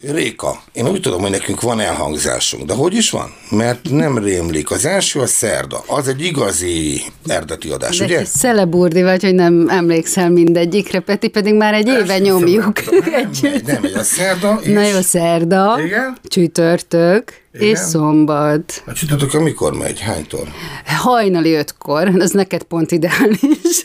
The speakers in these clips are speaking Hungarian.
Réka, én úgy tudom, hogy nekünk van elhangzásunk, de hogy is van? Mert nem rémlik. Az első a szerda, az egy igazi erdeti adás, De ugye? szeleburdi vagy, hogy nem emlékszel mindegyikre, Peti, pedig már egy éve nyomjuk. Nem, nem megy a szerda, és Na jó, szerda, Igen? csütörtök Igen? és szombat. a csütörtök mikor megy? Hánytól? Hajnali ötkor, az neked pont ideális.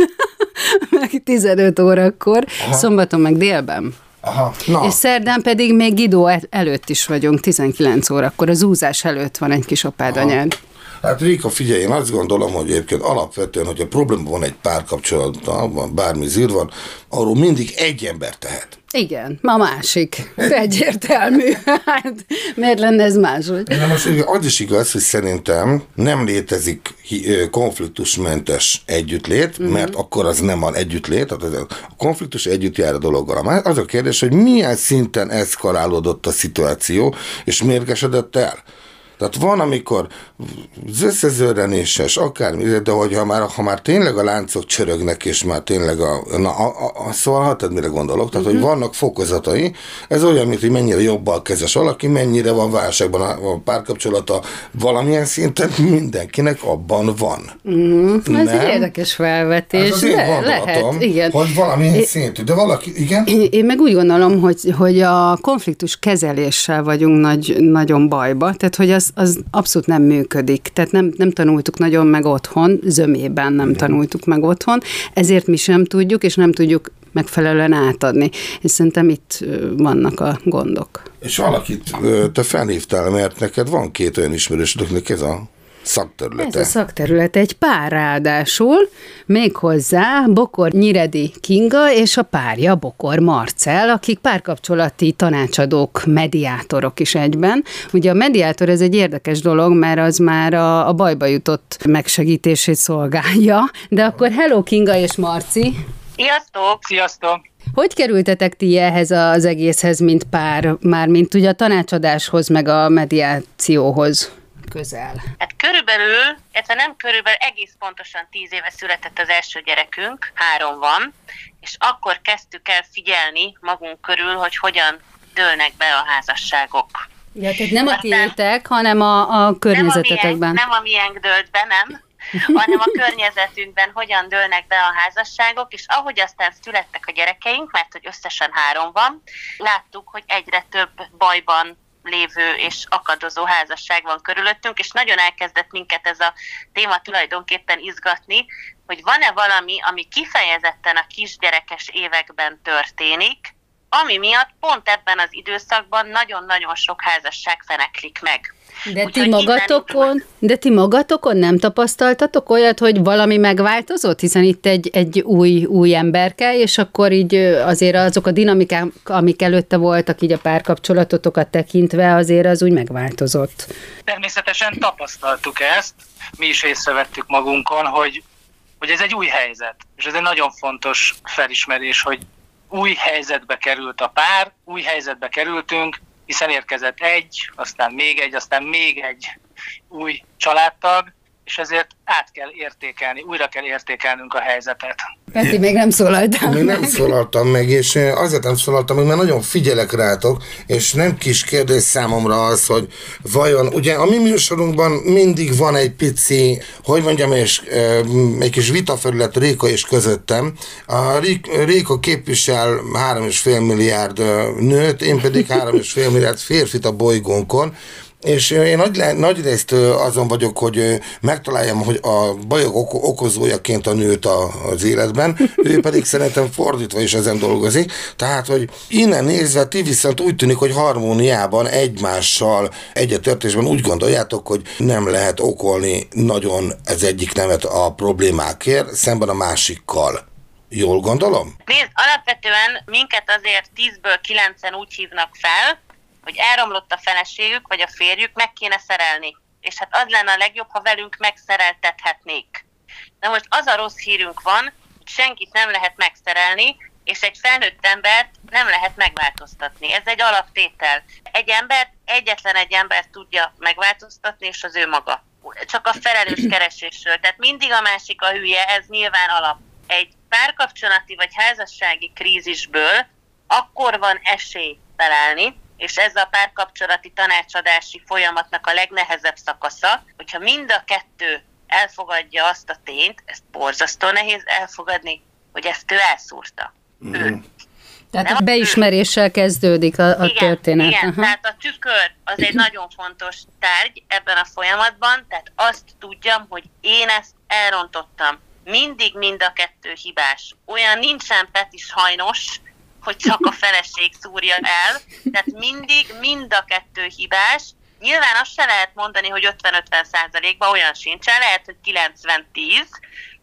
meg 15 órakor, szombaton meg délben. Aha, na, És szerdán pedig még Gidó el- előtt is vagyunk, 19 órakor, az úzás előtt van egy kis apádanyád. Hát Réka, figyelj, én azt gondolom, hogy egyébként alapvetően, hogyha probléma van egy párkapcsolatban, bármi zűr van, arról mindig egy ember tehet. Igen, ma másik. Egyértelmű. Hát, miért lenne ez máshogy? Na most az is igaz, hogy szerintem nem létezik konfliktusmentes együttlét, Mhm. mert akkor az nem van együttlét, tehát a konfliktus együtt jár a dologgal. Az a kérdés, hogy milyen szinten eszkalálódott a szituáció, és mérgesedett el. Tehát van, amikor az összezörrenéses, akármi, de hogyha már, ha már tényleg a láncok csörögnek, és már tényleg a, na, a, a, a szóval hát mire gondolok, tehát hogy vannak fokozatai, ez olyan, mint hogy mennyire jobbal kezes valaki, mennyire van válságban a, a párkapcsolata, valamilyen szinten mindenkinek abban van. Ez egy érdekes Ez felvetés, az én lehet, igen. hogy valamilyen szintű, de valaki, igen? Én én meg úgy gondolom, hogy, hogy a konfliktus kezeléssel vagyunk nagy, nagyon bajba, tehát hogy az, az abszolút nem működik. Tehát nem, nem tanultuk nagyon meg otthon, zömében nem tanultuk meg otthon, ezért mi sem tudjuk, és nem tudjuk megfelelően átadni. És szerintem itt vannak a gondok. És valakit te felhívtál, mert neked van két olyan ismerősödöknek ez a szakterülete. Ez a szakterület egy pár ráadásul, méghozzá Bokor Nyiredi Kinga és a párja Bokor Marcel, akik párkapcsolati tanácsadók, mediátorok is egyben. Ugye a mediátor ez egy érdekes dolog, mert az már a, a bajba jutott megsegítését szolgálja. De akkor hello Kinga és Marci! Sziasztok! Sziasztok! Hogy kerültetek ti ehhez az egészhez, mint pár, már mint ugye a tanácsadáshoz, meg a mediációhoz közel? Hát körülbelül, illetve nem körülbelül, egész pontosan tíz éve született az első gyerekünk, három van, és akkor kezdtük el figyelni magunk körül, hogy hogyan dőlnek be a házasságok. Ja, tehát nem a tiétek, hanem a, a Nem a, környezetetekben. miénk, nem a miénk dőlt be, nem, hanem a környezetünkben hogyan dőlnek be a házasságok, és ahogy aztán születtek a gyerekeink, mert hogy összesen három van, láttuk, hogy egyre több bajban lévő és akadozó házasság van körülöttünk, és nagyon elkezdett minket ez a téma tulajdonképpen izgatni, hogy van-e valami, ami kifejezetten a kisgyerekes években történik, ami miatt pont ebben az időszakban nagyon-nagyon sok házasság feneklik meg. De ti, innen magatokon, indult. de ti magatokon nem tapasztaltatok olyat, hogy valami megváltozott? Hiszen itt egy, egy új, új emberke, és akkor így azért azok a dinamikák, amik előtte voltak így a párkapcsolatotokat tekintve, azért az úgy megváltozott. Természetesen tapasztaltuk ezt, mi is észrevettük magunkon, hogy, hogy ez egy új helyzet, és ez egy nagyon fontos felismerés, hogy új helyzetbe került a pár, új helyzetbe kerültünk, hiszen érkezett egy, aztán még egy, aztán még egy új családtag, és ezért át kell értékelni, újra kell értékelnünk a helyzetet. Peti, még nem szólaltál Még nem szólaltam meg, és azért nem szólaltam meg, mert nagyon figyelek rátok, és nem kis kérdés számomra az, hogy vajon, ugye a mi műsorunkban mindig van egy pici, hogy mondjam, és egy kis vitafelület Réka és közöttem. A Réka képvisel 3,5 milliárd nőt, én pedig 3,5 milliárd férfit a bolygónkon, és én nagy, nagy részt azon vagyok, hogy megtaláljam, hogy a bajok oko- okozójaként a nőt az életben, ő pedig szerintem fordítva is ezen dolgozik. Tehát, hogy innen nézve ti viszont úgy tűnik, hogy harmóniában egymással egyetértésben úgy gondoljátok, hogy nem lehet okolni nagyon az egyik nevet a problémákért, szemben a másikkal. Jól gondolom? Nézd, alapvetően minket azért 10-ből 9-en úgy hívnak fel, hogy elromlott a feleségük, vagy a férjük, meg kéne szerelni. És hát az lenne a legjobb, ha velünk megszereltethetnék. Na most az a rossz hírünk van, hogy senkit nem lehet megszerelni, és egy felnőtt embert nem lehet megváltoztatni. Ez egy alaptétel. Egy ember, egyetlen egy ember tudja megváltoztatni, és az ő maga. Csak a felelős keresésről. Tehát mindig a másik a hülye, ez nyilván alap. Egy párkapcsolati vagy házassági krízisből akkor van esély felállni, és ez a párkapcsolati tanácsadási folyamatnak a legnehezebb szakasza, hogyha mind a kettő elfogadja azt a tényt, ezt borzasztó nehéz elfogadni, hogy ezt ő elszúrta. Mm. Ő. Tehát Nem a beismeréssel kezdődik a, a igen, történet. Igen, Aha. tehát a tükör az egy nagyon fontos tárgy ebben a folyamatban, tehát azt tudjam, hogy én ezt elrontottam. Mindig mind a kettő hibás. Olyan nincsen Petis hajnos, hogy csak a feleség szúrja el. Tehát mindig mind a kettő hibás. Nyilván azt se lehet mondani, hogy 50-50 százalékban olyan sincsen, lehet, hogy 90-10,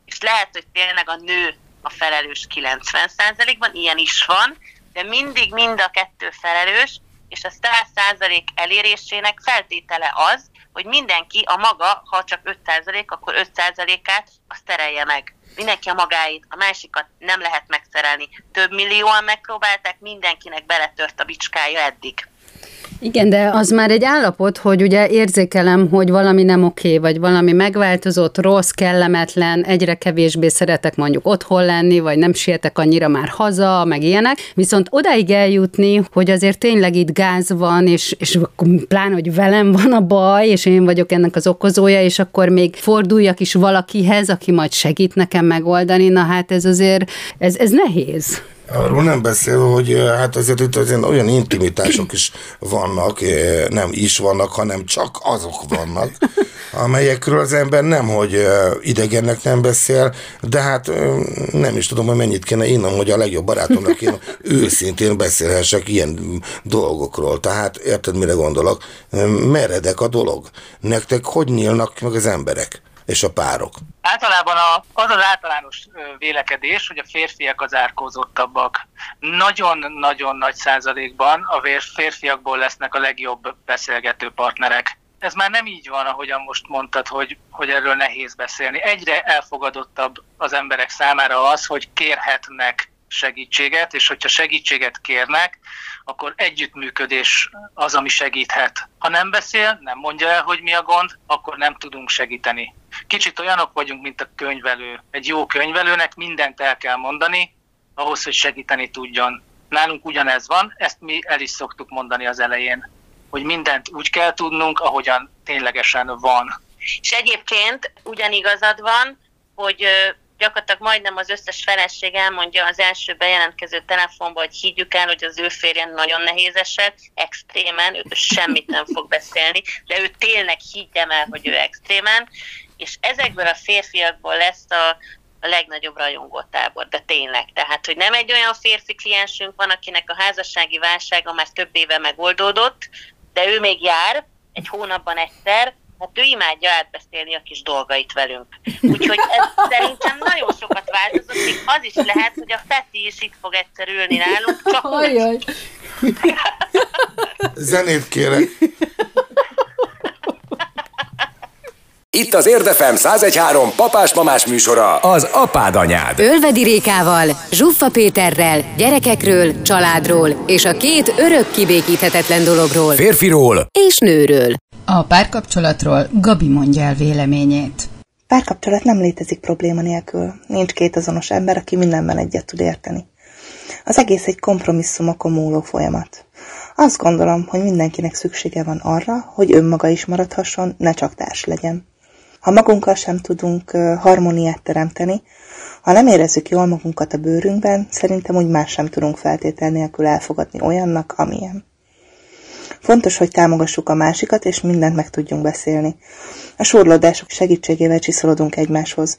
és lehet, hogy tényleg a nő a felelős 90 százalékban, ilyen is van, de mindig mind a kettő felelős, és a 100 százalék elérésének feltétele az, hogy mindenki a maga, ha csak 5 százalék, akkor 5 százalékát azt terelje meg mindenki a magáit, a másikat nem lehet megszerelni. Több millióan megpróbálták, mindenkinek beletört a bicskája eddig. Igen, de az már egy állapot, hogy ugye érzékelem, hogy valami nem oké, vagy valami megváltozott, rossz, kellemetlen, egyre kevésbésé szeretek mondjuk otthon lenni, vagy nem sietek annyira már haza, meg ilyenek. Viszont odáig eljutni, hogy azért tényleg itt gáz van, és, és pláne, hogy velem van a baj, és én vagyok ennek az okozója, és akkor még forduljak is valakihez, aki majd segít nekem megoldani, na hát ez azért, ez, ez nehéz. Arról nem beszél, hogy hát azért itt azért olyan intimitások is vannak, nem is vannak, hanem csak azok vannak, amelyekről az ember nem, hogy idegennek nem beszél, de hát nem is tudom, hogy mennyit kéne innom, hogy a legjobb barátomnak én őszintén beszélhessek ilyen dolgokról. Tehát érted, mire gondolok? Meredek a dolog. Nektek hogy nyílnak meg az emberek? És a párok? Általában a, az az általános vélekedés, hogy a férfiak az árkózottabbak. Nagyon-nagyon nagy százalékban a férfiakból lesznek a legjobb beszélgető partnerek. Ez már nem így van, ahogyan most mondtad, hogy, hogy erről nehéz beszélni. Egyre elfogadottabb az emberek számára az, hogy kérhetnek segítséget, és hogyha segítséget kérnek, akkor együttműködés az, ami segíthet. Ha nem beszél, nem mondja el, hogy mi a gond, akkor nem tudunk segíteni. Kicsit olyanok vagyunk, mint a könyvelő. Egy jó könyvelőnek mindent el kell mondani, ahhoz, hogy segíteni tudjon. Nálunk ugyanez van, ezt mi el is szoktuk mondani az elején, hogy mindent úgy kell tudnunk, ahogyan ténylegesen van. És egyébként ugyanigazad van, hogy gyakorlatilag majdnem az összes feleség elmondja az első bejelentkező telefonban, hogy higgyük el, hogy az ő férjen nagyon nehéz eset, extrémen, ő semmit nem fog beszélni, de ő tényleg higgyem el, hogy ő extrémen, és ezekből a férfiakból lesz a, a legnagyobb rajongótábor, de tényleg. Tehát, hogy nem egy olyan férfi kliensünk van, akinek a házassági válsága már több éve megoldódott, de ő még jár, egy hónapban egyszer, hát ő imádja átbeszélni a kis dolgait velünk. Úgyhogy ez szerintem nagyon sokat változott, még az is lehet, hogy a Feti is itt fog egyszer ülni nálunk, csak Ajaj. Zenét kérek. Itt az Érdefem 1013 papás-mamás műsora, az apád anyád. Ölvedi Rékával, Zsuffa Péterrel, gyerekekről, családról és a két örök kibékíthetetlen dologról. Férfiról és nőről. A párkapcsolatról Gabi mondja el véleményét. Párkapcsolat nem létezik probléma nélkül. Nincs két azonos ember, aki mindenben egyet tud érteni. Az egész egy kompromisszumokon múló folyamat. Azt gondolom, hogy mindenkinek szüksége van arra, hogy önmaga is maradhasson, ne csak társ legyen. Ha magunkkal sem tudunk harmóniát teremteni, ha nem érezzük jól magunkat a bőrünkben, szerintem úgy más sem tudunk feltétel nélkül elfogadni olyannak, amilyen. Fontos, hogy támogassuk a másikat, és mindent meg tudjunk beszélni. A surlódások segítségével csiszolodunk egymáshoz.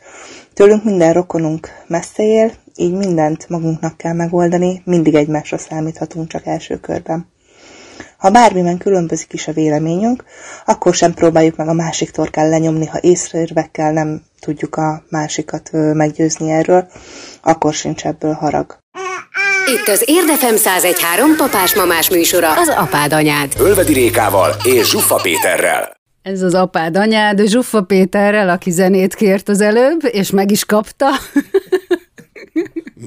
Tőlünk minden rokonunk messze él, így mindent magunknak kell megoldani, mindig egymásra számíthatunk csak első körben. Ha bármiben különbözik is a véleményünk, akkor sem próbáljuk meg a másik torkán lenyomni, ha észreérvekkel nem tudjuk a másikat meggyőzni erről, akkor sincs ebből harag. Itt az Érdefem 1013 papás-mamás műsora, az apád anyád. Ölvedi Rékával és Zsuffa Péterrel. Ez az apád anyád, Zsuffa Péterrel, aki zenét kért az előbb, és meg is kapta.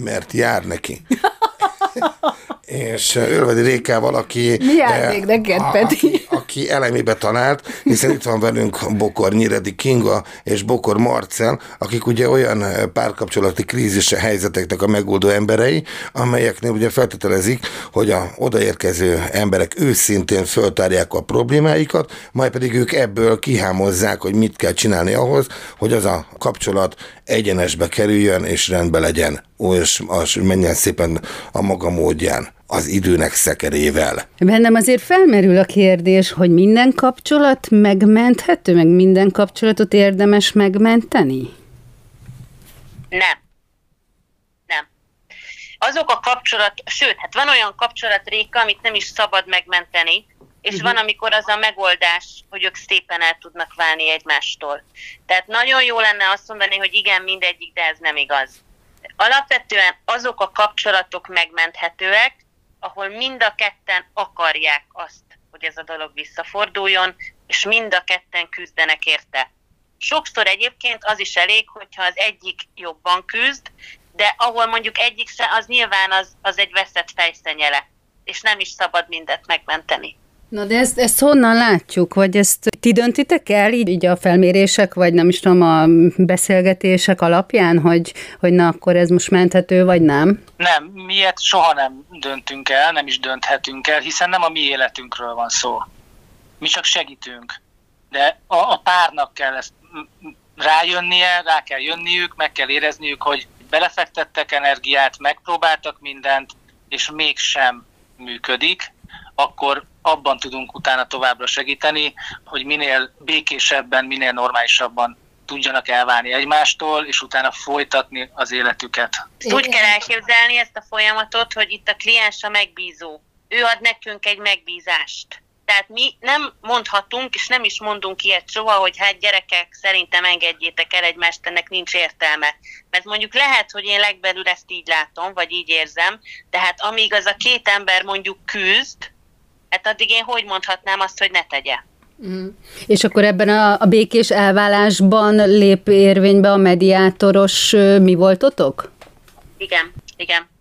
Mert jár neki. és Ölvedi Rékával, aki, Mi jár még neked, a- Peti? aki, aki elemébe talált, hiszen itt van velünk Bokor Nyiredi Kinga és Bokor Marcel, akik ugye olyan párkapcsolati krízis helyzeteknek a megoldó emberei, amelyeknél ugye feltételezik, hogy a odaérkező emberek őszintén föltárják a problémáikat, majd pedig ők ebből kihámozzák, hogy mit kell csinálni ahhoz, hogy az a kapcsolat egyenesbe kerüljön és rendbe legyen, és az menjen szépen a maga módján, az időnek szekerével. Bennem azért felmerül a kérdés, hogy minden kapcsolat megmenthető, meg minden kapcsolatot érdemes megmenteni? Nem. Nem. Azok a kapcsolat, sőt, hát van olyan kapcsolat, Réka, amit nem is szabad megmenteni, és van, amikor az a megoldás, hogy ők szépen el tudnak válni egymástól. Tehát nagyon jó lenne azt mondani, hogy igen, mindegyik, de ez nem igaz. Alapvetően azok a kapcsolatok megmenthetőek, ahol mind a ketten akarják azt, hogy ez a dolog visszaforduljon, és mind a ketten küzdenek érte. Sokszor egyébként az is elég, hogyha az egyik jobban küzd, de ahol mondjuk egyik az nyilván az, az egy veszett fejszenyele, és nem is szabad mindet megmenteni. Na de ezt, ezt honnan látjuk, vagy ezt ti döntitek el így, így a felmérések, vagy nem is tudom, a beszélgetések alapján, hogy, hogy na akkor ez most menthető, vagy nem? Nem, mi ilyet soha nem döntünk el, nem is dönthetünk el, hiszen nem a mi életünkről van szó. Mi csak segítünk. De a, a párnak kell ezt rájönnie, rá kell jönniük, meg kell érezniük, hogy belefektettek energiát, megpróbáltak mindent, és mégsem működik, akkor abban tudunk utána továbbra segíteni, hogy minél békésebben, minél normálisabban tudjanak elválni egymástól, és utána folytatni az életüket. Ezt úgy kell elképzelni ezt a folyamatot, hogy itt a kliens a megbízó. Ő ad nekünk egy megbízást. Tehát mi nem mondhatunk, és nem is mondunk ilyet soha, hogy hát gyerekek, szerintem engedjétek el egymást, ennek nincs értelme. Mert mondjuk lehet, hogy én legbelül ezt így látom, vagy így érzem, de hát amíg az a két ember mondjuk küzd, hát addig én hogy mondhatnám azt, hogy ne tegye. És akkor ebben a, a békés elválásban lép érvénybe a mediátoros mi voltotok? Igen, igen.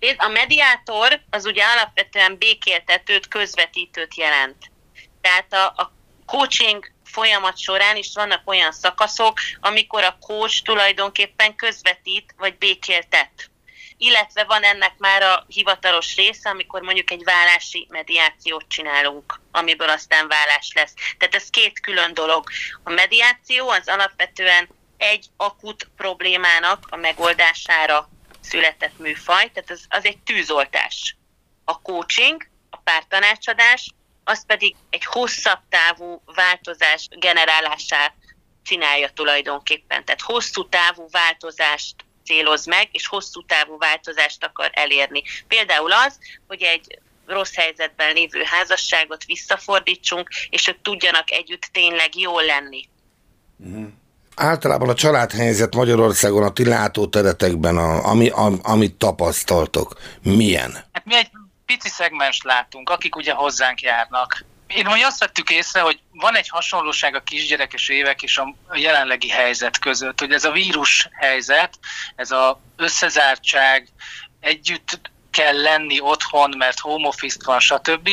Nézd, a mediátor az ugye alapvetően békéltetőt, közvetítőt jelent. Tehát a, a coaching folyamat során is vannak olyan szakaszok, amikor a coach tulajdonképpen közvetít vagy békéltet. Illetve van ennek már a hivatalos része, amikor mondjuk egy vállási mediációt csinálunk, amiből aztán vállás lesz. Tehát ez két külön dolog. A mediáció az alapvetően egy akut problémának a megoldására született műfaj, tehát az, az egy tűzoltás. A coaching, a pártanácsadás, az pedig egy hosszabb távú változás generálását csinálja tulajdonképpen. Tehát hosszú távú változást céloz meg, és hosszú távú változást akar elérni. Például az, hogy egy rossz helyzetben lévő házasságot visszafordítsunk, és ők tudjanak együtt tényleg jól lenni. Általában a családhelyzet Magyarországon a ti látóteretekben, a, ami, a, amit tapasztaltok, milyen? Hát mi egy pici szegmens látunk, akik ugye hozzánk járnak. Én hogy azt vettük észre, hogy van egy hasonlóság a kisgyerekes évek és a jelenlegi helyzet között, hogy ez a vírus helyzet, ez a összezártság, együtt kell lenni otthon, mert home office van, stb.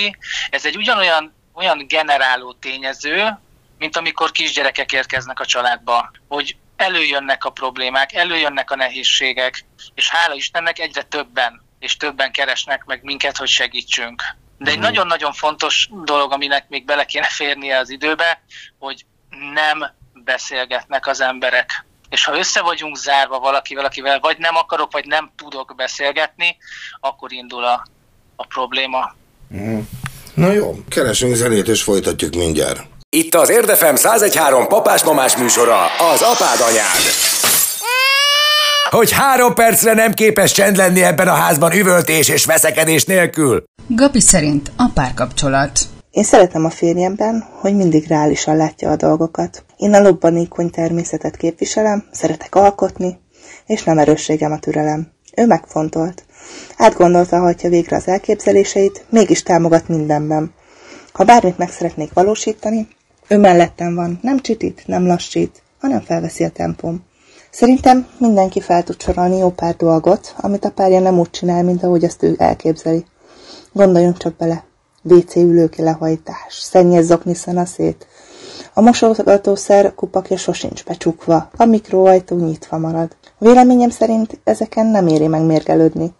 Ez egy ugyanolyan olyan generáló tényező, mint amikor kisgyerekek érkeznek a családba, hogy előjönnek a problémák, előjönnek a nehézségek, és hála Istennek egyre többen és többen keresnek meg minket, hogy segítsünk. De egy nagyon-nagyon fontos dolog, aminek még bele kéne férnie az időbe, hogy nem beszélgetnek az emberek. És ha össze vagyunk zárva valakivel, akivel vagy nem akarok, vagy nem tudok beszélgetni, akkor indul a, a probléma. Na jó, keresünk zenét és folytatjuk mindjárt. Itt az Érdefem 1013 papás-mamás műsora, az apád anyád. Hogy három percre nem képes csend lenni ebben a házban üvöltés és veszekedés nélkül. Gabi szerint a párkapcsolat. Én szeretem a férjemben, hogy mindig reálisan látja a dolgokat. Én a lobbanékony természetet képviselem, szeretek alkotni, és nem erősségem a türelem. Ő megfontolt. Átgondolta, hajtja végre az elképzeléseit, mégis támogat mindenben. Ha bármit meg szeretnék valósítani, ő mellettem van, nem csitít, nem lassít, hanem felveszi a tempom. Szerintem mindenki fel tud sorolni jó pár dolgot, amit a párja nem úgy csinál, mint ahogy azt ő elképzeli. Gondoljunk csak bele. WC ülőki lehajtás, szennyez zokni szét. A mosogatószer kupakja sosincs becsukva, a mikroajtó nyitva marad. Véleményem szerint ezeken nem éri meg mérgelődni.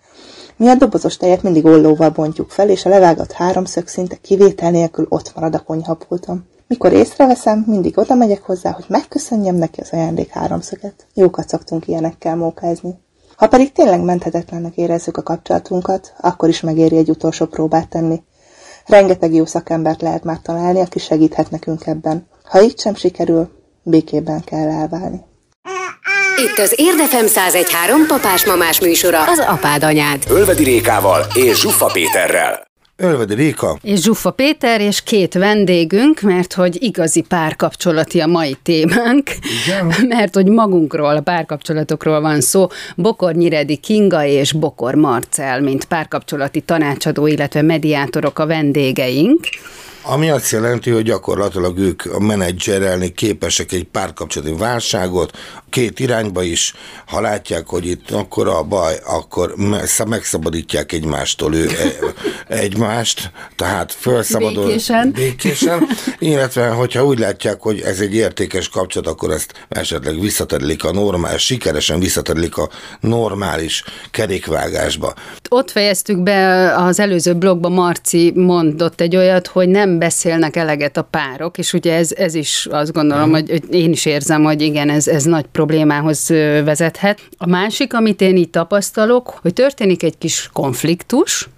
Mi a dobozos tejet mindig ollóval bontjuk fel, és a levágott háromszög szinte kivétel nélkül ott marad a konyhapulton. Mikor észreveszem, mindig oda megyek hozzá, hogy megköszönjem neki az ajándék háromszöget. Jókat szoktunk ilyenekkel mókázni. Ha pedig tényleg menthetetlennek érezzük a kapcsolatunkat, akkor is megéri egy utolsó próbát tenni. Rengeteg jó szakembert lehet már találni, aki segíthet nekünk ebben. Ha így sem sikerül, békében kell elválni. Itt az Érdefem 1013 papás-mamás műsora, az apád anyád. Ölvedi Rékával és Zsuffa Péterrel. Ölvedi Réka. És Zsuffa Péter, és két vendégünk, mert hogy igazi párkapcsolati a mai témánk, Igen. mert hogy magunkról, a párkapcsolatokról van szó. Bokor Nyiredi Kinga és Bokor Marcel, mint párkapcsolati tanácsadó, illetve mediátorok a vendégeink. Ami azt jelenti, hogy gyakorlatilag ők a menedzserelni képesek egy párkapcsolati válságot, két irányba is, ha látják, hogy itt akkor a baj, akkor megszabadítják egymástól ő e, egymást, tehát felszabadul. Békésen. Békésen. Illetve, hogyha úgy látják, hogy ez egy értékes kapcsolat, akkor ezt esetleg visszatedlik a normál, sikeresen visszatedlik a normális kerékvágásba. Ott fejeztük be az előző blogban, Marci mondott egy olyat, hogy nem beszélnek eleget a párok, és ugye ez, ez is azt gondolom, mm. hogy, hogy én is érzem, hogy igen, ez, ez nagy problémához vezethet. A másik, amit én így tapasztalok, hogy történik egy kis konfliktus,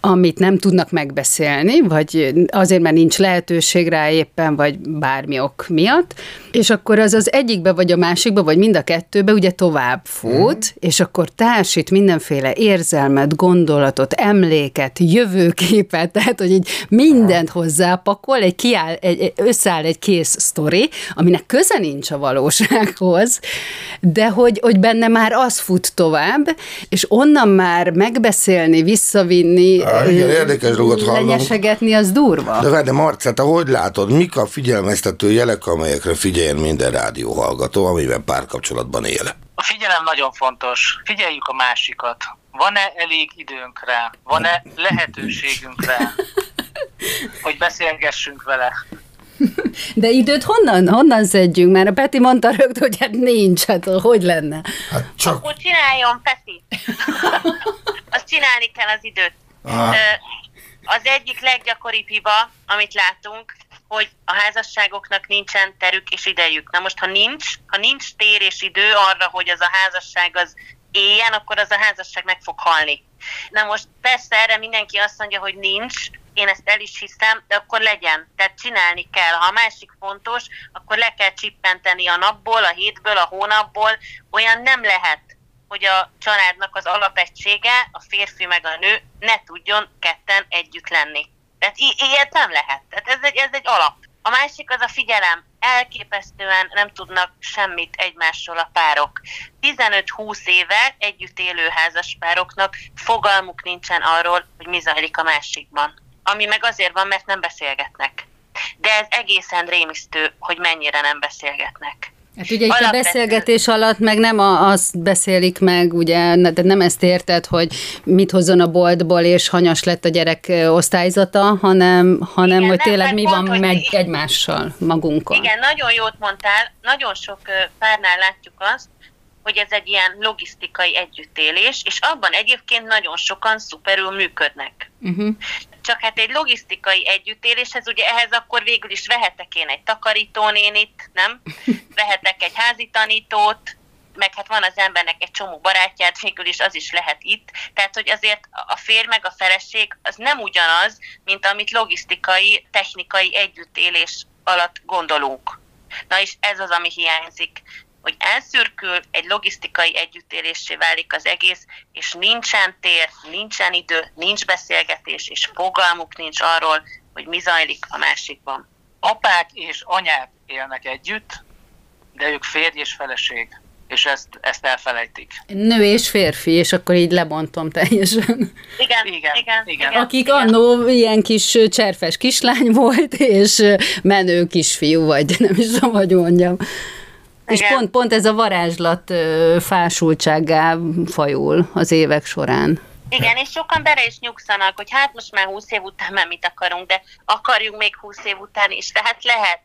amit nem tudnak megbeszélni, vagy azért, mert nincs lehetőség rá éppen, vagy bármi ok miatt, és akkor az az egyikbe, vagy a másikba, vagy mind a kettőbe ugye tovább fut, mm. és akkor társít mindenféle érzelmet, gondolatot, emléket, jövőképet, tehát, hogy így mindent hozzápakol, egy kiáll, egy, összeáll egy kész sztori, aminek köze nincs a valósághoz, de hogy, hogy benne már az fut tovább, és onnan már megbeszélni, visszavinni, lenni, Há, igen, érdekes dolgot hallom. Lenyesegetni, az durva. De várj, Marcát, te hogy látod, mik a figyelmeztető jelek, amelyekre figyeljen minden rádióhallgató, amiben párkapcsolatban él? A figyelem nagyon fontos. Figyeljük a másikat. Van-e elég időnk rá? Van-e lehetőségünk rá? Hogy beszélgessünk vele. De időt honnan, honnan szedjünk? Mert a Peti mondta rögtön, hogy hát nincs, hát hogy lenne? Hát csak... Akkor csináljon, Peti. Azt csinálni kell az időt. Ah. Az egyik leggyakoribb hiba, amit látunk, hogy a házasságoknak nincsen terük és idejük. Na most, ha nincs, ha nincs tér és idő arra, hogy az a házasság az éljen, akkor az a házasság meg fog halni. Na most persze erre mindenki azt mondja, hogy nincs, én ezt el is hiszem, de akkor legyen. Tehát csinálni kell. Ha a másik fontos, akkor le kell csippenteni a napból, a hétből, a hónapból. Olyan nem lehet, hogy a családnak az alapegysége, a férfi meg a nő ne tudjon ketten együtt lenni. Tehát i- ilyet nem lehet. Tehát ez egy, ez egy alap. A másik az a figyelem. Elképesztően nem tudnak semmit egymásról a párok. 15-20 éve együtt élő házas pároknak fogalmuk nincsen arról, hogy mi zajlik a másikban ami meg azért van, mert nem beszélgetnek. De ez egészen rémisztő, hogy mennyire nem beszélgetnek. Hát ugye itt a beszélgetés alatt meg nem a, azt beszélik meg, ugye, de nem ezt érted, hogy mit hozzon a boltból, és hanyas lett a gyerek osztályzata, hanem, hanem Igen, hogy nem, tényleg mi van pont, meg hogy egymással, magunkkal. Igen, nagyon jót mondtál, nagyon sok párnál látjuk azt, hogy ez egy ilyen logisztikai együttélés, és abban egyébként nagyon sokan szuperül működnek. Uh-huh. Csak hát egy logisztikai együttéléshez, ugye ehhez akkor végül is vehetek én egy takarítónénit, nem? Vehetek egy házitanítót, meg hát van az embernek egy csomó barátját, végül is az is lehet itt. Tehát, hogy azért a férj meg a feleség az nem ugyanaz, mint amit logisztikai, technikai együttélés alatt gondolunk. Na és ez az, ami hiányzik hogy elszürkül, egy logisztikai együttélésé válik az egész, és nincsen tér, nincsen idő, nincs beszélgetés, és fogalmuk nincs arról, hogy mi zajlik a másikban. Apák és anyák élnek együtt, de ők férj és feleség. és ezt, ezt elfelejtik. Nő és férfi, és akkor így lebontom teljesen. Igen, Igen, igen, igen. Akik annó ilyen kis cserfes kislány volt, és menő kisfiú, vagy nem is tudom, hogy mondjam. És Igen. pont, pont ez a varázslat ö, fásultságá fajul az évek során. Igen, és sokan bele is nyugszanak, hogy hát most már 20 év után már mit akarunk, de akarjuk még 20 év után is, tehát lehet.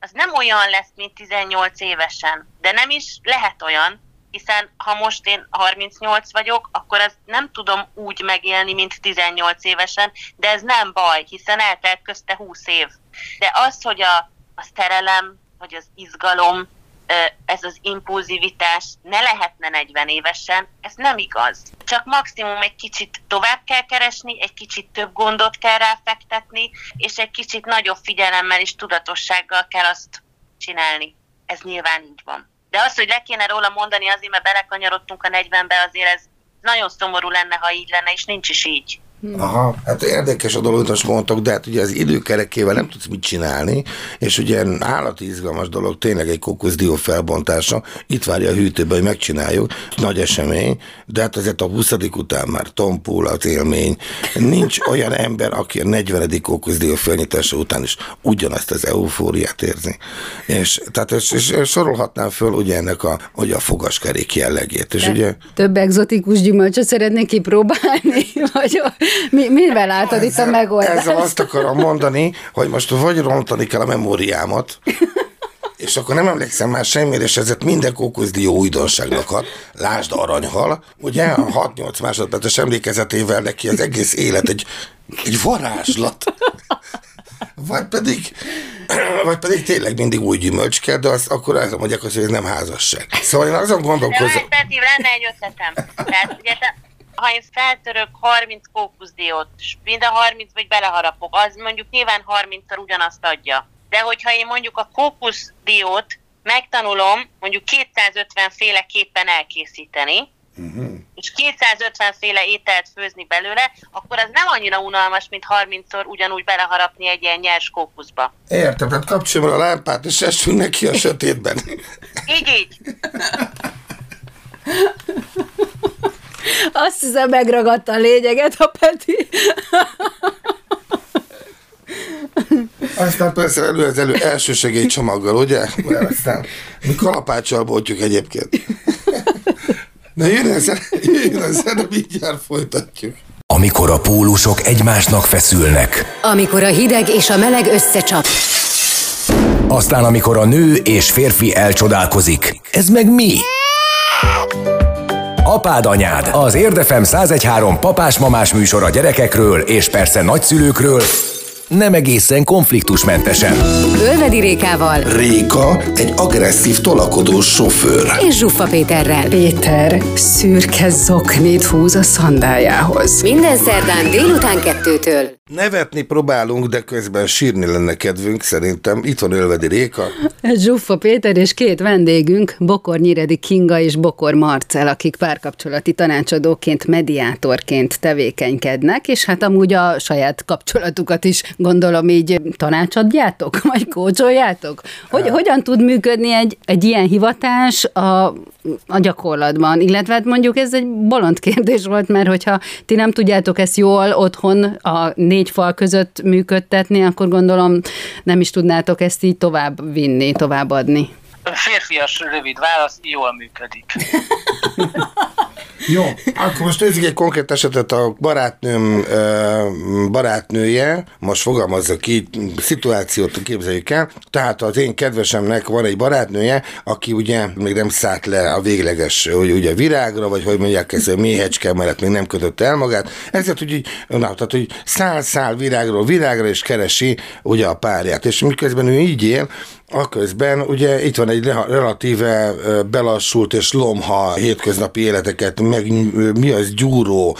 Az nem olyan lesz, mint 18 évesen, de nem is lehet olyan, hiszen ha most én 38 vagyok, akkor az nem tudom úgy megélni, mint 18 évesen, de ez nem baj, hiszen eltelt közte 20 év. De az, hogy a, a szerelem, vagy az izgalom, ez az impulzivitás ne lehetne 40 évesen, ez nem igaz. Csak maximum egy kicsit tovább kell keresni, egy kicsit több gondot kell ráfektetni, és egy kicsit nagyobb figyelemmel és tudatossággal kell azt csinálni. Ez nyilván így van. De az, hogy le kéne róla mondani azért, mert belekanyarodtunk a 40-be, azért ez nagyon szomorú lenne, ha így lenne, és nincs is így. Aha, hát érdekes a dolog, amit most mondtok, de hát ugye az időkerekével nem tudsz mit csinálni, és ugye állati izgalmas dolog, tényleg egy kókuszdió felbontása, itt várja a hűtőbe, hogy megcsináljuk, nagy esemény, de hát azért a 20. után már tompul az élmény. Nincs olyan ember, aki a 40. kókuszdió felnyitása után is ugyanazt az eufóriát érzi. És, tehát és, és, és sorolhatnám föl ugye ennek a, hogy a fogaskerék jellegét. És ugye Több egzotikus gyümölcsöt szeretnék kipróbálni? Vagy mi, mivel látod itt a megoldást? Ezzel azt akarom mondani, hogy most vagy rontani kell a memóriámat, és akkor nem emlékszem már semmire, és ezért minden kókuszdió újdonságnak ad. Lásd aranyhal, ugye a 6-8 másodperces emlékezetével neki az egész élet egy, egy varázslat. Vagy pedig, vagy pedig tényleg mindig új gyümölcs kell, de azt akkor azt mondják, hogy ez nem házasság. Szóval én azon De gondolkozom, várj, Peti, lenne egy ötletem. Tehát ugye te, ha én feltörök 30 kókuszdiót, és mind a 30 vagy beleharapok, az mondjuk nyilván 30-szor ugyanazt adja. De hogyha én mondjuk a kókuszdiót megtanulom mondjuk 250 féleképpen elkészíteni, és 250 féle ételt főzni belőle, akkor az nem annyira unalmas, mint 30-szor ugyanúgy beleharapni egy ilyen nyers kókuszba. értem, tehát kapcsolom a lámpát, és essünk neki a sötétben. Így, így. Azt hiszem, megragadta a lényeget a Peti. Aztán persze elő az elő első segélycsomaggal, ugye? Mert aztán mi kalapáccsal boltjuk egyébként. Na jön a zene, jön a zene, mindjárt folytatjuk. Amikor a pólusok egymásnak feszülnek. Amikor a hideg és a meleg összecsap. Aztán amikor a nő és férfi elcsodálkozik. Ez meg mi? Apád anyád, az Érdefem 1013 papás-mamás műsor a gyerekekről és persze nagyszülőkről, nem egészen konfliktusmentesen. Ölvedi Rékával Réka egy agresszív, tolakodó sofőr. és Zsuffa Péterrel. Péter szürke zoknit húz a szandájához. Minden szerdán délután kettőtől. Nevetni próbálunk, de közben sírni lenne kedvünk, szerintem. Itt van Ölvedi Réka. Zsuffa Péter és két vendégünk, Bokor Nyiredi Kinga és Bokor Marcel, akik párkapcsolati tanácsadóként, mediátorként tevékenykednek, és hát amúgy a saját kapcsolatukat is gondolom így tanácsadjátok, vagy kócsoljátok? Hogy, hogyan tud működni egy, egy ilyen hivatás a, a gyakorlatban? Illetve hát mondjuk ez egy bolond kérdés volt, mert hogyha ti nem tudjátok ezt jól otthon a négy fal között működtetni, akkor gondolom nem is tudnátok ezt így tovább vinni, továbbadni. Férfias rövid válasz, jól működik. Jó, akkor most nézzük egy konkrét esetet, a barátnőm barátnője, most fogalmazza ki, szituációt képzeljük el, tehát az én kedvesemnek van egy barátnője, aki ugye még nem szállt le a végleges, hogy ugye virágra, vagy hogy mondják ezt, a méhecske mellett még nem kötött el magát, ezért úgy, így, na, tehát, hogy szál-szál virágról virágra, és keresi ugye a párját, és miközben ő így él, Aközben ugye itt van egy re- relatíve belassult és lomha hétköznapi életeket, meg mi az gyúró,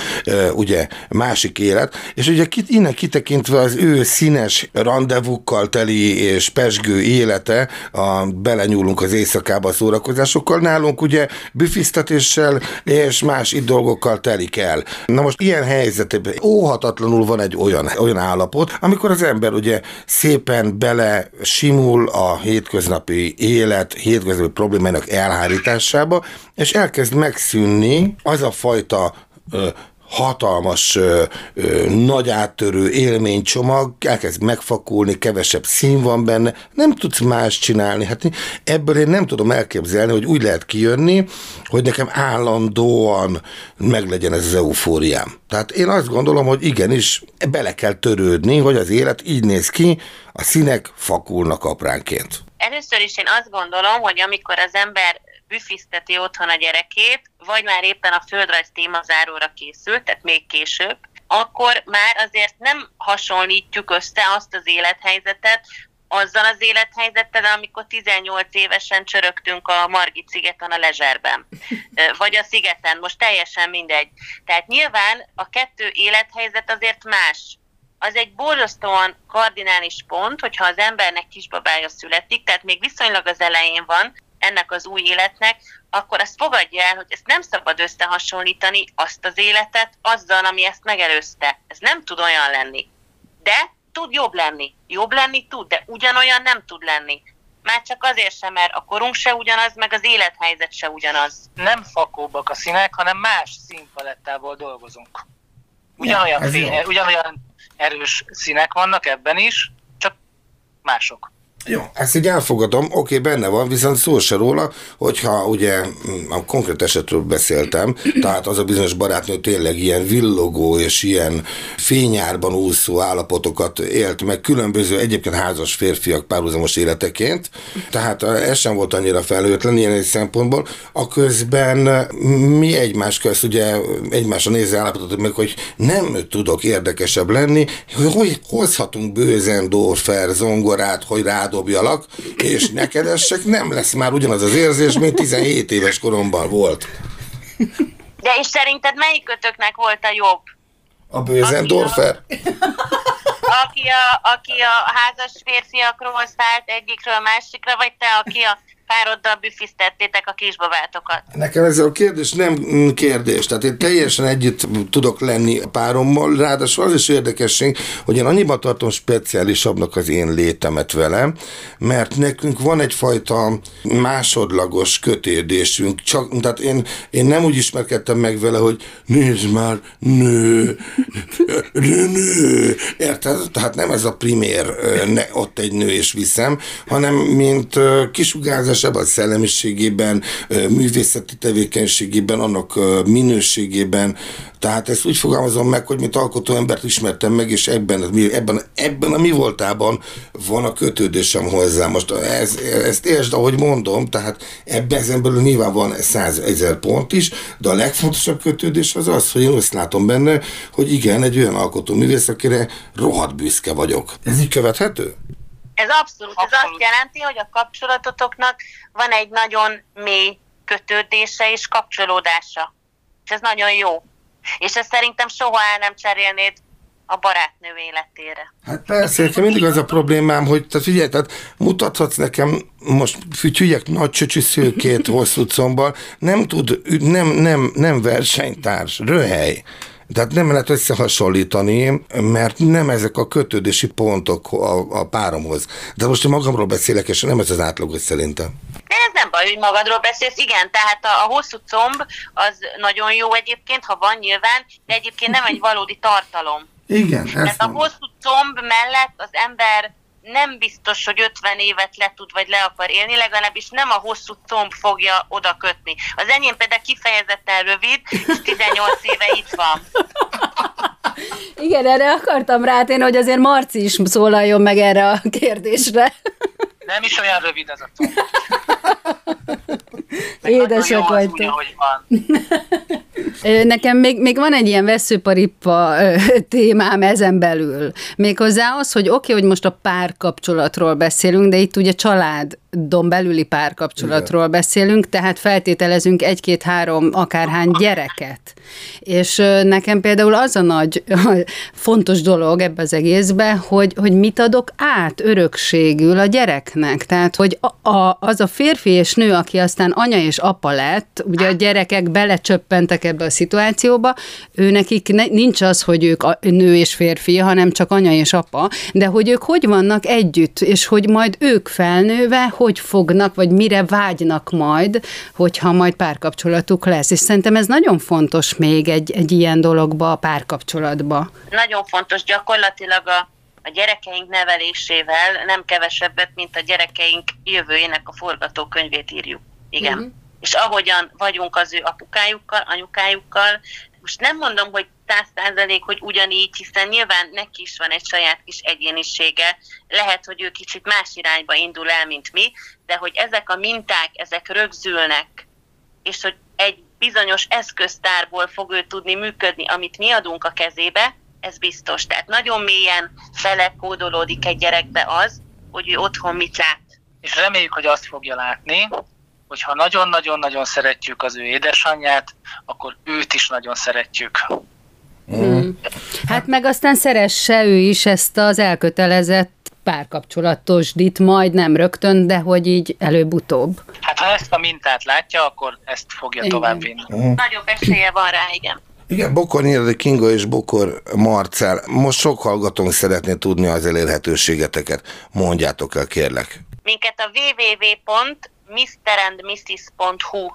ugye másik élet, és ugye innen kitekintve az ő színes rendezvukkal teli és pesgő élete, a, belenyúlunk az éjszakába a szórakozásokkal, nálunk ugye büfisztetéssel és más itt dolgokkal telik el. Na most ilyen helyzetben óhatatlanul van egy olyan, olyan állapot, amikor az ember ugye szépen bele simul a hétköznapi élet, hétköznapi problémának elhárításába, és elkezd megszűnni az a fajta ö, hatalmas, ö, ö, nagy áttörő élménycsomag, elkezd megfakulni, kevesebb szín van benne, nem tudsz más csinálni. Hát ebből én nem tudom elképzelni, hogy úgy lehet kijönni, hogy nekem állandóan meglegyen ez az eufóriám. Tehát én azt gondolom, hogy igenis bele kell törődni, hogy az élet így néz ki, a színek fakulnak apránként. Először is én azt gondolom, hogy amikor az ember büfiszteti otthon a gyerekét, vagy már éppen a földrajz témazáróra készült, tehát még később, akkor már azért nem hasonlítjuk össze azt az élethelyzetet, azzal az élethelyzettel, amikor 18 évesen csörögtünk a Margit szigeten a Lezserben, vagy a szigeten, most teljesen mindegy. Tehát nyilván a kettő élethelyzet azért más. Az egy borzasztóan kardinális pont, hogyha az embernek kisbabája születik, tehát még viszonylag az elején van, ennek az új életnek, akkor azt fogadja el, hogy ezt nem szabad összehasonlítani azt az életet azzal, ami ezt megelőzte. Ez nem tud olyan lenni. De tud jobb lenni. Jobb lenni tud, de ugyanolyan nem tud lenni. Már csak azért sem, mert a korunk se ugyanaz, meg az élethelyzet se ugyanaz. Nem fakóbbak a színek, hanem más színpalettával dolgozunk. Ugyanolyan, Ja, fény, ugyanolyan erős színek vannak ebben is, csak mások. Jó, ezt így elfogadom, oké, benne van, viszont szó se róla, hogyha ugye mm, a konkrét esetről beszéltem, tehát az a bizonyos barátnő tényleg ilyen villogó és ilyen fényárban úszó állapotokat élt meg különböző egyébként házas férfiak párhuzamos életeként, tehát eh, ez sem volt annyira felhőtlen ilyen egy szempontból, a közben eh, mi egymás közt ugye egymásra nézve állapotot meg, hogy nem tudok érdekesebb lenni, hogy hogy hozhatunk Bőzendorfer zongorát, hogy rádobjalak, és nekedessek, nem lesz már ugyanaz az érzés, mint 17 éves koromban volt. De és szerinted melyik kötöknek volt a jobb? A Bőzendorfer? Aki a, aki a házas férfiakról szállt egyikről másikra, vagy te, aki a pároddal büfisztettétek a kisbabátokat? Nekem ez a kérdés nem kérdés, tehát én teljesen együtt tudok lenni a párommal, ráadásul az is érdekesség, hogy én annyiban tartom speciálisabbnak az én létemet velem, mert nekünk van egyfajta másodlagos kötődésünk, csak, tehát én, én nem úgy ismerkedtem meg vele, hogy nézd már, nő, nő, nő, érted? Tehát nem ez a primér, ne, ott egy nő és viszem, hanem mint ö, kisugárzásabb a szellemiségében, művészeti tevékenységében, annak minőségében, tehát ezt úgy fogalmazom meg, hogy mint alkotó embert ismertem meg, és ebben, ebben, ebben a mi voltában van a kötődésem hozzá. Most ez, ezt értsd, ahogy mondom, tehát ebben ezen belül nyilván van százezer pont is, de a legfontosabb kötődés az az, hogy én azt látom benne, hogy igen, egy olyan alkotó művész, akire rohadt büszke vagyok. Ez így követhető? Ez abszolút, ez Abszolút. azt jelenti, hogy a kapcsolatotoknak van egy nagyon mély kötődése és kapcsolódása. És ez nagyon jó. És ezt szerintem soha el nem cserélnéd a barátnő életére. Hát persze, nekem mindig az a problémám, hogy tehát figyelj, tehát mutathatsz nekem most fütyülyek nagy csöcsű szőkét hosszú combbal, nem tud, nem, nem, nem versenytárs, röhely. Tehát nem lehet összehasonlítani, mert nem ezek a kötődési pontok a, a páromhoz. De most én magamról beszélek, és nem ez az átlagos szerintem. De ez nem baj, hogy magadról beszélsz, igen, tehát a, a hosszú comb az nagyon jó egyébként, ha van nyilván, de egyébként nem egy valódi tartalom. Igen, Tehát a hosszú comb mellett az ember nem biztos, hogy 50 évet le tud, vagy le akar élni, legalábbis nem a hosszú comb fogja oda kötni. Az enyém például kifejezetten rövid, és 18 éve itt van. Igen, erre akartam rátérni, hogy azért Marci is szólaljon meg erre a kérdésre. Nem is olyan rövid ez a tom. Édesek vagytok. Nekem még, még van egy ilyen veszőparipa témám ezen belül. Méghozzá az, hogy oké, okay, hogy most a párkapcsolatról beszélünk, de itt ugye család családon belüli párkapcsolatról beszélünk, tehát feltételezünk egy-két-három akárhány gyereket. És nekem például az a nagy fontos dolog ebbe az egészbe, hogy, hogy mit adok át örökségül a gyereknek. Tehát, hogy a, a, az a férfi és nő, aki aztán anya és apa lett, ugye a gyerekek belecsöppentek ebbe a szituációba, ő nekik ne, nincs az, hogy ők a, nő és férfi, hanem csak anya és apa, de hogy ők hogy vannak együtt, és hogy majd ők felnőve, hogy fognak, vagy mire vágynak majd, hogyha majd párkapcsolatuk lesz. És szerintem ez nagyon fontos még egy, egy ilyen dologba, a párkapcsolatba. Nagyon fontos gyakorlatilag a, a gyerekeink nevelésével nem kevesebbet, mint a gyerekeink jövőjének a forgatókönyvét írjuk. Igen. Uh-huh. És ahogyan vagyunk az ő apukájukkal, anyukájukkal, most nem mondom, hogy száz százalék, hogy ugyanígy, hiszen nyilván neki is van egy saját kis egyénisége, lehet, hogy ő kicsit más irányba indul el, mint mi, de hogy ezek a minták, ezek rögzülnek, és hogy egy bizonyos eszköztárból fog ő tudni működni, amit mi adunk a kezébe, ez biztos. Tehát nagyon mélyen belekódolódik egy gyerekbe az, hogy ő otthon mit lát. És reméljük, hogy azt fogja látni, hogy ha nagyon-nagyon-nagyon szeretjük az ő édesanyját, akkor őt is nagyon szeretjük. Hmm. Hát meg aztán szeresse ő is ezt az elkötelezett párkapcsolatosdit, majd nem rögtön, de hogy így előbb-utóbb. Hát ha ezt a mintát látja, akkor ezt fogja Igen. tovább vinni. Nagyobb esélye van rá, igen. Igen, Bokor Nyíradi Kinga és Bokor Marcel. Most sok hallgatónk szeretné tudni az elérhetőségeteket. Mondjátok el, kérlek. Minket a www.mrandmrs.hu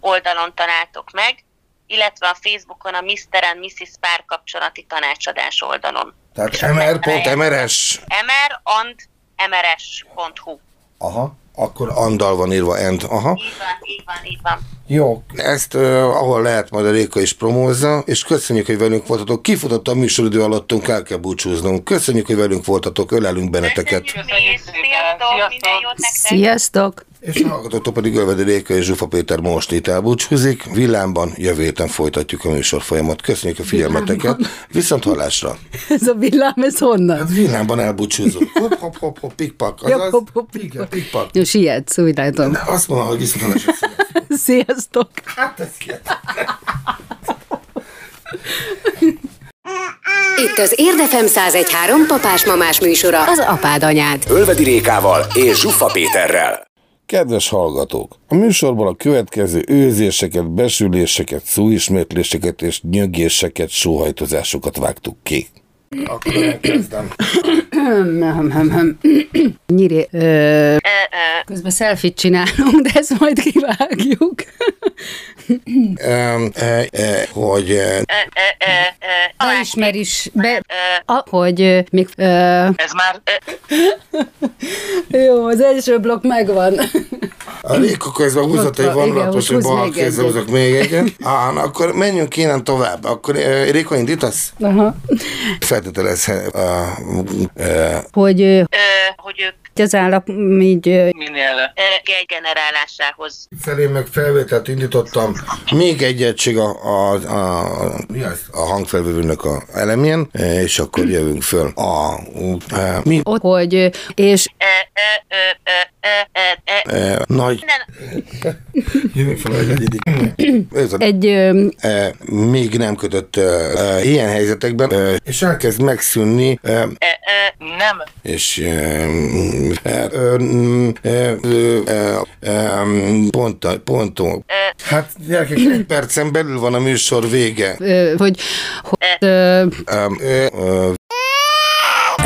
oldalon találtok meg, illetve a Facebookon a Mr. and Mrs. párkapcsolati tanácsadás oldalon. Tehát mr.mrs. mr and mrs.hu Aha. Akkor Andal van írva, end. Aha. Így van, így van, így van. Jó. Ezt uh, ahol lehet majd a Réka is promózza, és köszönjük, hogy velünk voltatok. Kifutott a műsoridő alattunk, el kell búcsúznunk. Köszönjük, hogy velünk voltatok, ölelünk benneteket. Köszönjük. Sziasztok, minden jót nektek! Sziasztok! És hallgatótok pedig Ölvedi Réka és Zsufa Péter most itt elbúcsúzik. Villámban jövő héten folytatjuk a műsor folyamat. Köszönjük a figyelmeteket. Viszont hallásra. Ez a villám, ez honnan? Hát villámban elbúcsúzunk. Hop, hop, hop, hop, pikpak. Ja, Azaz, hop, hop, Igen, pikpak. Jó, sietsz, úgy látom. De azt mondom, hogy viszont hallásra. Sziasztok! Hát ez. Itt az Érdefem 1013 papás-mamás műsora, az apád anyád. Ölvedi Rékával és Zsuffa Péterrel. Kedves hallgatók! A műsorban a következő őzéseket, besüléseket, szóismétléseket és nyögéseket, sóhajtozásokat vágtuk ki. Akkor én kezdem. Nyiri, ö, közben selfie csinálunk, de ezt majd kivágjuk. E, e, hogy e, ö, ö, ö, Beismer is, be, a, hogy még, Ez már jó, az első blokk megvan. a Réka közben húzott egy vonulatos, most hogy bal még kézzel húzok még egyet. Á, na, akkor menjünk innen tovább. Akkor e, Réka indítasz? Aha. Feltételezhet, a, e, Hogy, hogy ők az állap így minél generálásához. Felé meg felvételt indítottam. Még egy egység a, a, a, a hangfelvevőnek a elemén, e, és akkor jövünk föl. A, e, mi? ott, hogy, és. E, nagy... Jövünk fel a negyedik. Ez a egy, még nem kötött ilyen helyzetekben, és elkezd megszűnni, nem és e, pont, ponton. Hát gyerekek, egy percen belül van a műsor vége. hogy, hogy